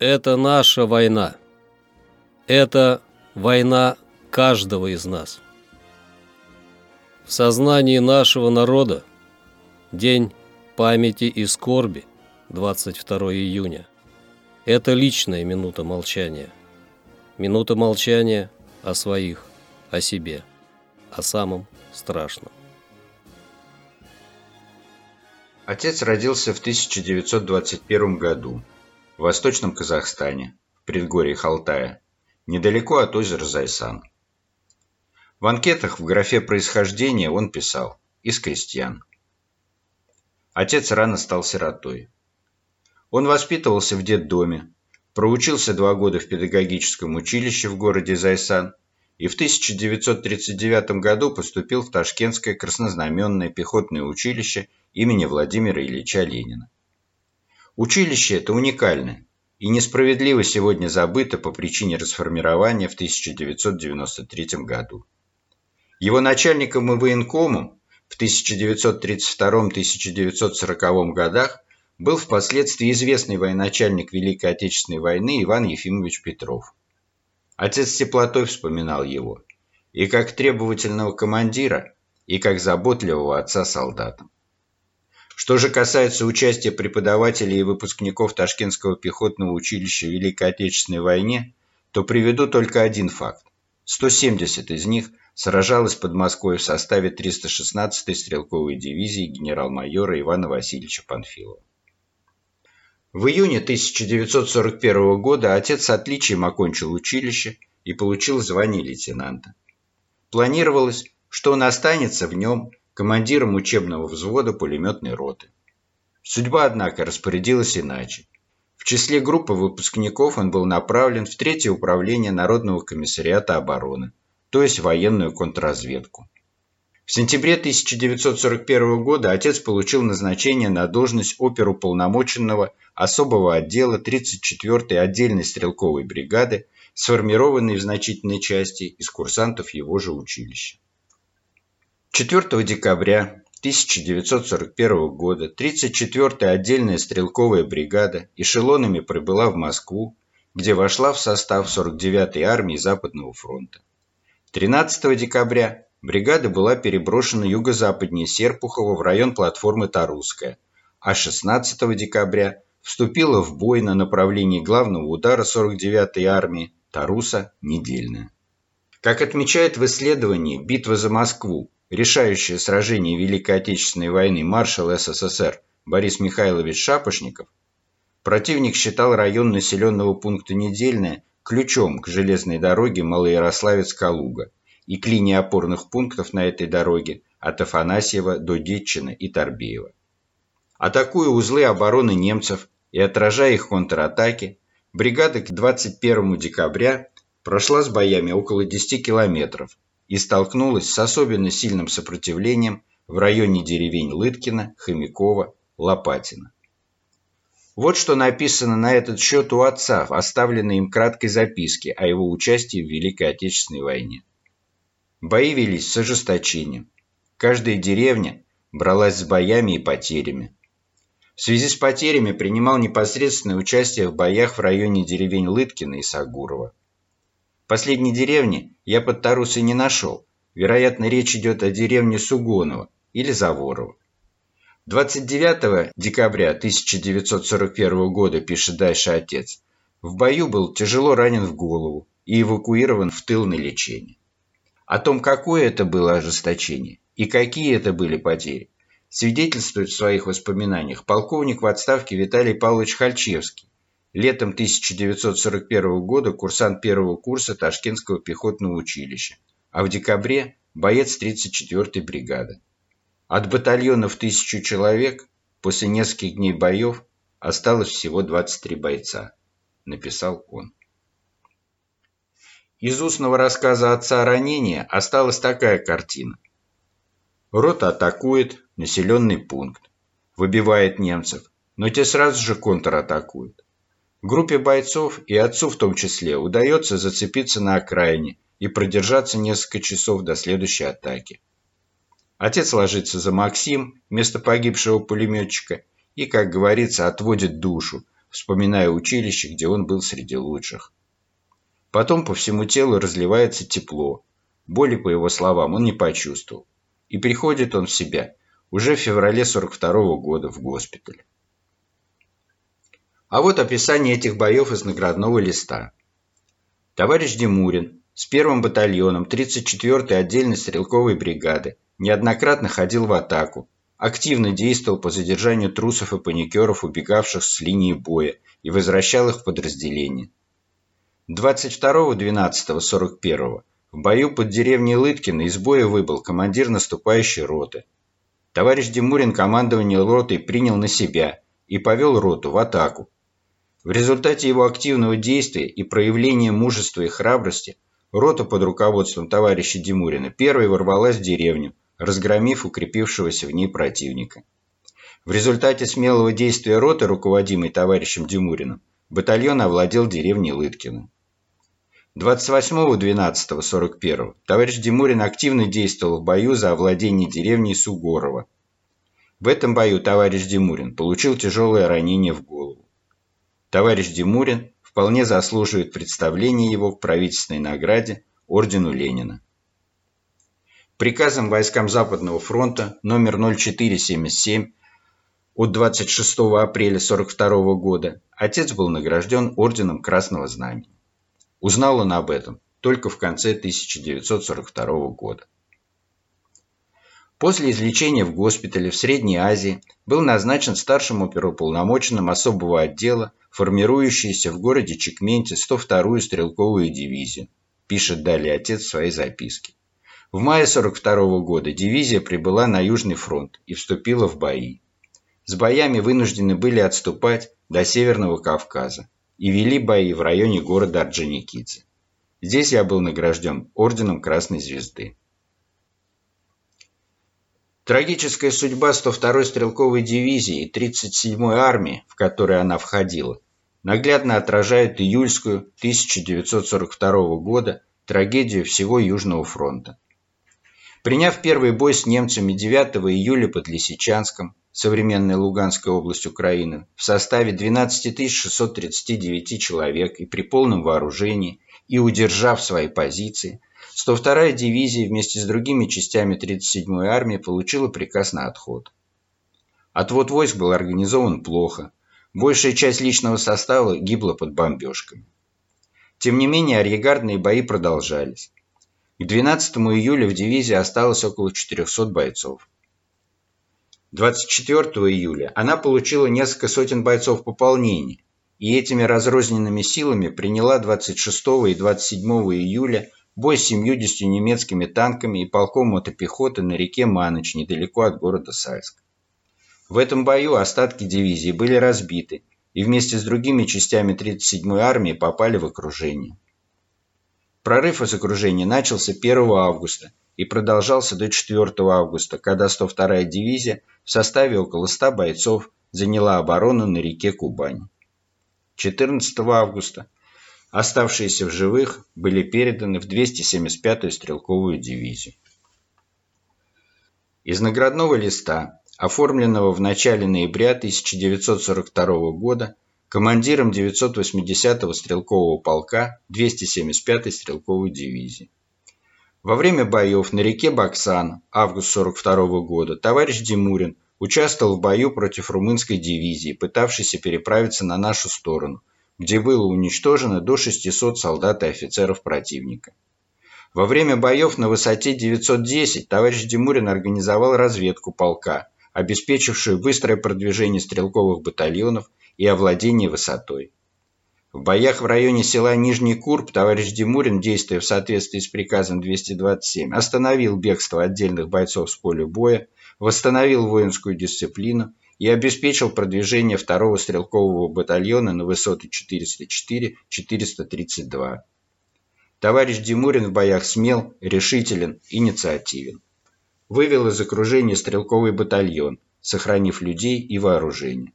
Это наша война. Это война каждого из нас. В сознании нашего народа День памяти и скорби 22 июня. Это личная минута молчания. Минута молчания о своих, о себе, о самом страшном. Отец родился в 1921 году в Восточном Казахстане, в предгорье Халтая, недалеко от озера Зайсан. В анкетах в графе происхождения он писал «из крестьян». Отец рано стал сиротой. Он воспитывался в детдоме, проучился два года в педагогическом училище в городе Зайсан и в 1939 году поступил в Ташкентское краснознаменное пехотное училище имени Владимира Ильича Ленина. Училище это уникальное и несправедливо сегодня забыто по причине расформирования в 1993 году. Его начальником и военкомом в 1932-1940 годах был впоследствии известный военачальник Великой Отечественной войны Иван Ефимович Петров. Отец с теплотой вспоминал его, и как требовательного командира, и как заботливого отца солдатам. Что же касается участия преподавателей и выпускников Ташкентского пехотного училища в Великой Отечественной войне, то приведу только один факт. 170 из них сражалось под Москвой в составе 316-й стрелковой дивизии генерал-майора Ивана Васильевича Панфилова. В июне 1941 года отец с отличием окончил училище и получил звание лейтенанта. Планировалось, что он останется в нем командиром учебного взвода пулеметной роты. Судьба, однако, распорядилась иначе. В числе группы выпускников он был направлен в Третье управление Народного комиссариата обороны, то есть военную контрразведку. В сентябре 1941 года отец получил назначение на должность оперуполномоченного особого отдела 34-й отдельной стрелковой бригады, сформированной в значительной части из курсантов его же училища. 4 декабря 1941 года 34-я отдельная стрелковая бригада эшелонами прибыла в Москву, где вошла в состав 49-й армии Западного фронта. 13 декабря бригада была переброшена юго-западнее Серпухова в район платформы Тарусская, а 16 декабря вступила в бой на направлении главного удара 49-й армии Таруса-Недельная. Как отмечает в исследовании «Битва за Москву. Решающее сражение Великой Отечественной войны» маршал СССР Борис Михайлович Шапошников, противник считал район населенного пункта Недельная ключом к железной дороге Малоярославец-Калуга и к линии опорных пунктов на этой дороге от Афанасьева до Детчина и Торбеева. Атакуя узлы обороны немцев и отражая их контратаки, бригада к 21 декабря прошла с боями около 10 километров и столкнулась с особенно сильным сопротивлением в районе деревень Лыткина, Хомякова, Лопатина. Вот что написано на этот счет у отца в оставленной им краткой записке о его участии в Великой Отечественной войне. Бои велись с ожесточением. Каждая деревня бралась с боями и потерями. В связи с потерями принимал непосредственное участие в боях в районе деревень Лыткина и Сагурова. Последней деревни я под Тарусой не нашел. Вероятно, речь идет о деревне Сугонова или Заворово. 29 декабря 1941 года, пишет дальше отец, в бою был тяжело ранен в голову и эвакуирован в тыл на лечение. О том, какое это было ожесточение и какие это были потери, свидетельствует в своих воспоминаниях полковник в отставке Виталий Павлович Хальчевский, летом 1941 года курсант первого курса Ташкентского пехотного училища, а в декабре боец 34-й бригады. От батальона в тысячу человек после нескольких дней боев осталось всего 23 бойца, написал он. Из устного рассказа отца о ранении осталась такая картина. Рота атакует населенный пункт, выбивает немцев, но те сразу же контратакуют. Группе бойцов и отцу в том числе удается зацепиться на окраине и продержаться несколько часов до следующей атаки. Отец ложится за Максим, вместо погибшего пулеметчика, и, как говорится, отводит душу, вспоминая училище, где он был среди лучших. Потом по всему телу разливается тепло. Боли, по его словам, он не почувствовал. И приходит он в себя уже в феврале 42 -го года в госпиталь. А вот описание этих боев из наградного листа. Товарищ Демурин с первым батальоном 34-й отдельной стрелковой бригады неоднократно ходил в атаку, активно действовал по задержанию трусов и паникеров, убегавших с линии боя, и возвращал их в подразделение. 22.12.41 в бою под деревней Лыткино из боя выбыл командир наступающей роты. Товарищ Демурин командование ротой принял на себя и повел роту в атаку, в результате его активного действия и проявления мужества и храбрости рота под руководством товарища Димурина первой ворвалась в деревню, разгромив укрепившегося в ней противника. В результате смелого действия роты, руководимой товарищем Димуриным, батальон овладел деревней Лыткино. 28.12.41 товарищ Димурин активно действовал в бою за овладение деревней Сугорова. В этом бою товарищ Димурин получил тяжелое ранение в голову. Товарищ Димурин вполне заслуживает представления его к правительственной награде Ордену Ленина. Приказом войскам Западного фронта номер 0477 от 26 апреля 1942 года отец был награжден Орденом Красного Знамени. Узнал он об этом только в конце 1942 года. После излечения в госпитале в Средней Азии был назначен старшим оперуполномоченным особого отдела, формирующейся в городе Чекменте 102-ю стрелковую дивизию, пишет далее отец в своей записке. В мае 42 -го года дивизия прибыла на Южный фронт и вступила в бои. С боями вынуждены были отступать до Северного Кавказа и вели бои в районе города Орджоникидзе. Здесь я был награжден орденом Красной Звезды. Трагическая судьба 102-й стрелковой дивизии и 37-й армии, в которой она входила, наглядно отражает июльскую 1942 года трагедию всего Южного фронта. Приняв первый бой с немцами 9 июля под Лисичанском, современная Луганская область Украины, в составе 12 639 человек и при полном вооружении, и удержав свои позиции, 102-я дивизия вместе с другими частями 37-й армии получила приказ на отход. Отвод войск был организован плохо. Большая часть личного состава гибла под бомбежками. Тем не менее, арьегардные бои продолжались. К 12 июля в дивизии осталось около 400 бойцов. 24 июля она получила несколько сотен бойцов пополнения и этими разрозненными силами приняла 26 и 27 июля бой с 70 немецкими танками и полком мотопехоты на реке Маныч, недалеко от города Сальск. В этом бою остатки дивизии были разбиты и вместе с другими частями 37-й армии попали в окружение. Прорыв из окружения начался 1 августа и продолжался до 4 августа, когда 102-я дивизия в составе около 100 бойцов заняла оборону на реке Кубань. 14 августа Оставшиеся в живых были переданы в 275-ю стрелковую дивизию. Из наградного листа, оформленного в начале ноября 1942 года командиром 980-го стрелкового полка 275-й стрелковой дивизии. Во время боев на реке Баксан, август 1942 года, товарищ Димурин участвовал в бою против румынской дивизии, пытавшейся переправиться на нашу сторону, где было уничтожено до 600 солдат и офицеров противника. Во время боев на высоте 910 товарищ Димурин организовал разведку полка, обеспечившую быстрое продвижение стрелковых батальонов и овладение высотой. В боях в районе села Нижний Курб товарищ Димурин, действуя в соответствии с приказом 227, остановил бегство отдельных бойцов с поля боя, восстановил воинскую дисциплину и обеспечил продвижение второго стрелкового батальона на высоты 404-432. Товарищ Димурин в боях смел, решителен, инициативен. Вывел из окружения стрелковый батальон, сохранив людей и вооружение.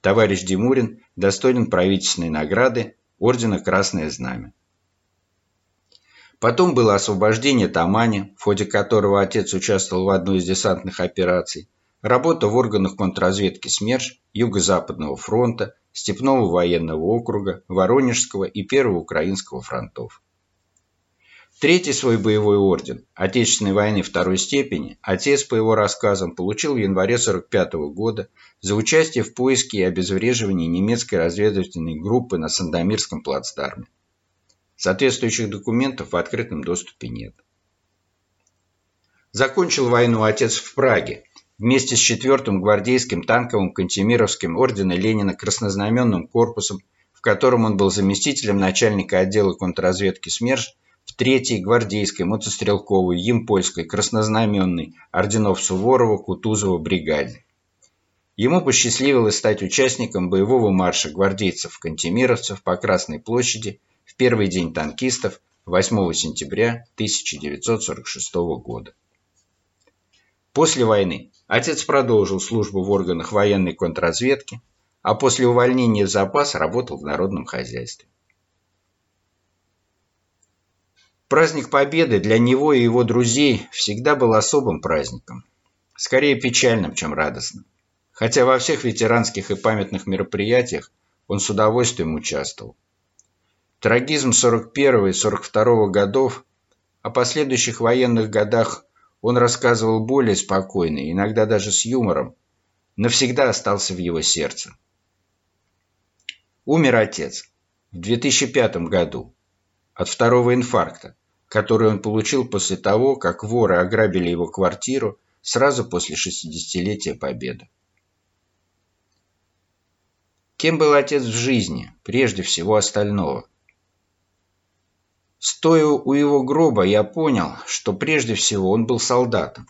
Товарищ Димурин достоин правительственной награды Ордена Красное Знамя. Потом было освобождение Тамани, в ходе которого отец участвовал в одной из десантных операций, Работа в органах контрразведки СМЕРШ Юго-Западного фронта, Степного военного округа, Воронежского и Первого Украинского фронтов. Третий свой боевой орден Отечественной войны второй степени отец, по его рассказам, получил в январе 1945 года за участие в поиске и обезвреживании немецкой разведывательной группы на Сандомирском плацдарме. Соответствующих документов в открытом доступе нет. Закончил войну отец в Праге вместе с 4-м гвардейским танковым Кантемировским ордена Ленина краснознаменным корпусом, в котором он был заместителем начальника отдела контрразведки СМЕРШ в 3-й гвардейской мотострелковой Емпольской краснознаменной орденов Суворова, Кутузова бригаде. Ему посчастливилось стать участником боевого марша гвардейцев-кантемировцев по Красной площади в первый день танкистов 8 сентября 1946 года. После войны отец продолжил службу в органах военной контрразведки, а после увольнения в запас работал в народном хозяйстве. Праздник Победы для него и его друзей всегда был особым праздником, скорее печальным, чем радостным. Хотя во всех ветеранских и памятных мероприятиях он с удовольствием участвовал. Трагизм 41 и 42 годов, о последующих военных годах он рассказывал более спокойно, иногда даже с юмором, навсегда остался в его сердце. Умер отец в 2005 году от второго инфаркта, который он получил после того, как воры ограбили его квартиру сразу после 60-летия Победы. Кем был отец в жизни, прежде всего остального? Стоя у его гроба, я понял, что прежде всего он был солдатом.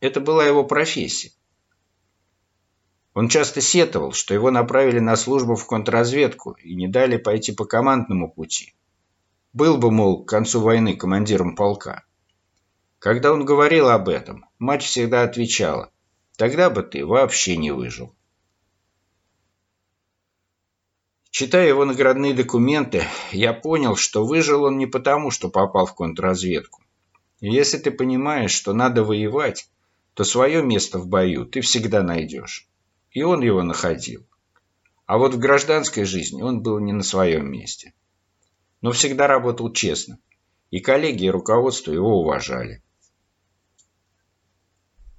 Это была его профессия. Он часто сетовал, что его направили на службу в контрразведку и не дали пойти по командному пути. Был бы, мол, к концу войны командиром полка. Когда он говорил об этом, мать всегда отвечала, тогда бы ты вообще не выжил. Читая его наградные документы, я понял, что выжил он не потому, что попал в контрразведку. если ты понимаешь, что надо воевать, то свое место в бою ты всегда найдешь. И он его находил. А вот в гражданской жизни он был не на своем месте. Но всегда работал честно. И коллеги, и руководство его уважали.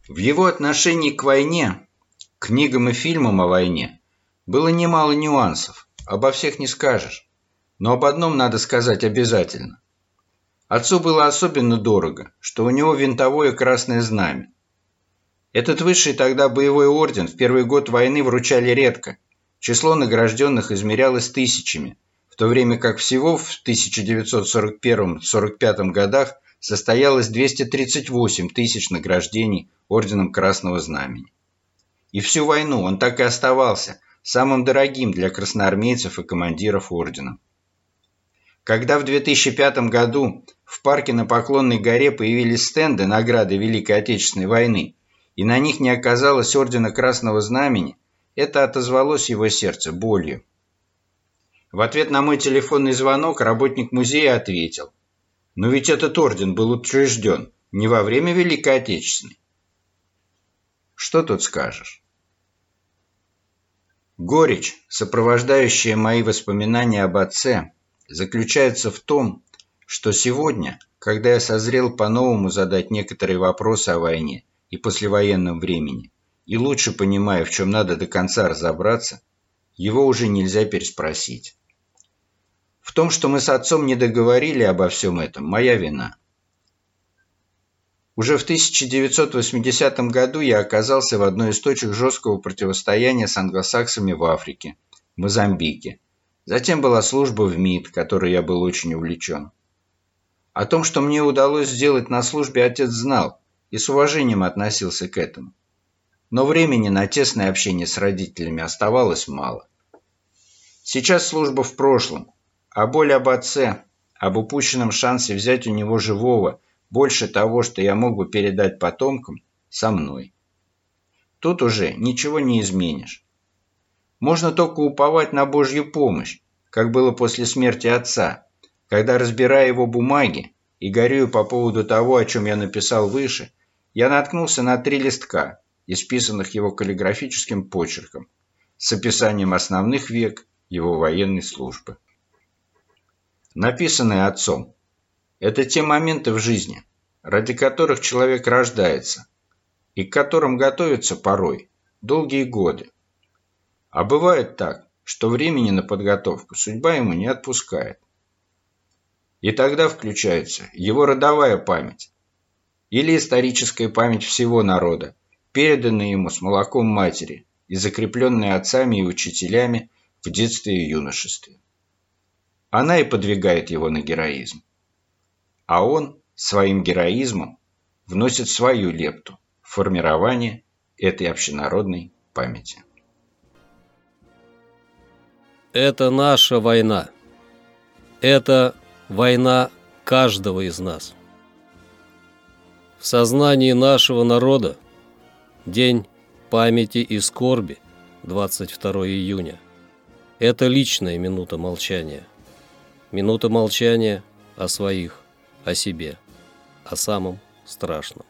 В его отношении к войне, книгам и фильмам о войне, было немало нюансов обо всех не скажешь. Но об одном надо сказать обязательно. Отцу было особенно дорого, что у него винтовое красное знамя. Этот высший тогда боевой орден в первый год войны вручали редко. Число награжденных измерялось тысячами, в то время как всего в 1941-45 годах состоялось 238 тысяч награждений орденом Красного Знамени. И всю войну он так и оставался самым дорогим для красноармейцев и командиров ордена. Когда в 2005 году в парке на Поклонной горе появились стенды награды Великой Отечественной войны, и на них не оказалось ордена Красного Знамени, это отозвалось его сердце болью. В ответ на мой телефонный звонок работник музея ответил, «Но ведь этот орден был учрежден не во время Великой Отечественной». Что тут скажешь? Горечь, сопровождающая мои воспоминания об отце, заключается в том, что сегодня, когда я созрел по-новому задать некоторые вопросы о войне и послевоенном времени, и лучше понимая, в чем надо до конца разобраться, его уже нельзя переспросить. В том, что мы с отцом не договорили обо всем этом, моя вина – уже в 1980 году я оказался в одной из точек жесткого противостояния с англосаксами в Африке, Мозамбике. Затем была служба в МИД, которой я был очень увлечен. О том, что мне удалось сделать на службе, отец знал и с уважением относился к этому. Но времени на тесное общение с родителями оставалось мало. Сейчас служба в прошлом, а боль об отце, об упущенном шансе взять у него живого – больше того, что я мог бы передать потомкам, со мной. Тут уже ничего не изменишь. Можно только уповать на Божью помощь, как было после смерти отца, когда, разбирая его бумаги и горюю по поводу того, о чем я написал выше, я наткнулся на три листка, исписанных его каллиграфическим почерком, с описанием основных век его военной службы. Написанное отцом – это те моменты в жизни, ради которых человек рождается и к которым готовится порой долгие годы. А бывает так, что времени на подготовку судьба ему не отпускает. И тогда включается его родовая память или историческая память всего народа, переданная ему с молоком матери и закрепленная отцами и учителями в детстве и юношестве. Она и подвигает его на героизм. А он своим героизмом вносит свою лепту в формирование этой общенародной памяти. Это наша война. Это война каждого из нас. В сознании нашего народа День памяти и скорби 22 июня. Это личная минута молчания – Минута молчания о своих, о себе, о самом страшном.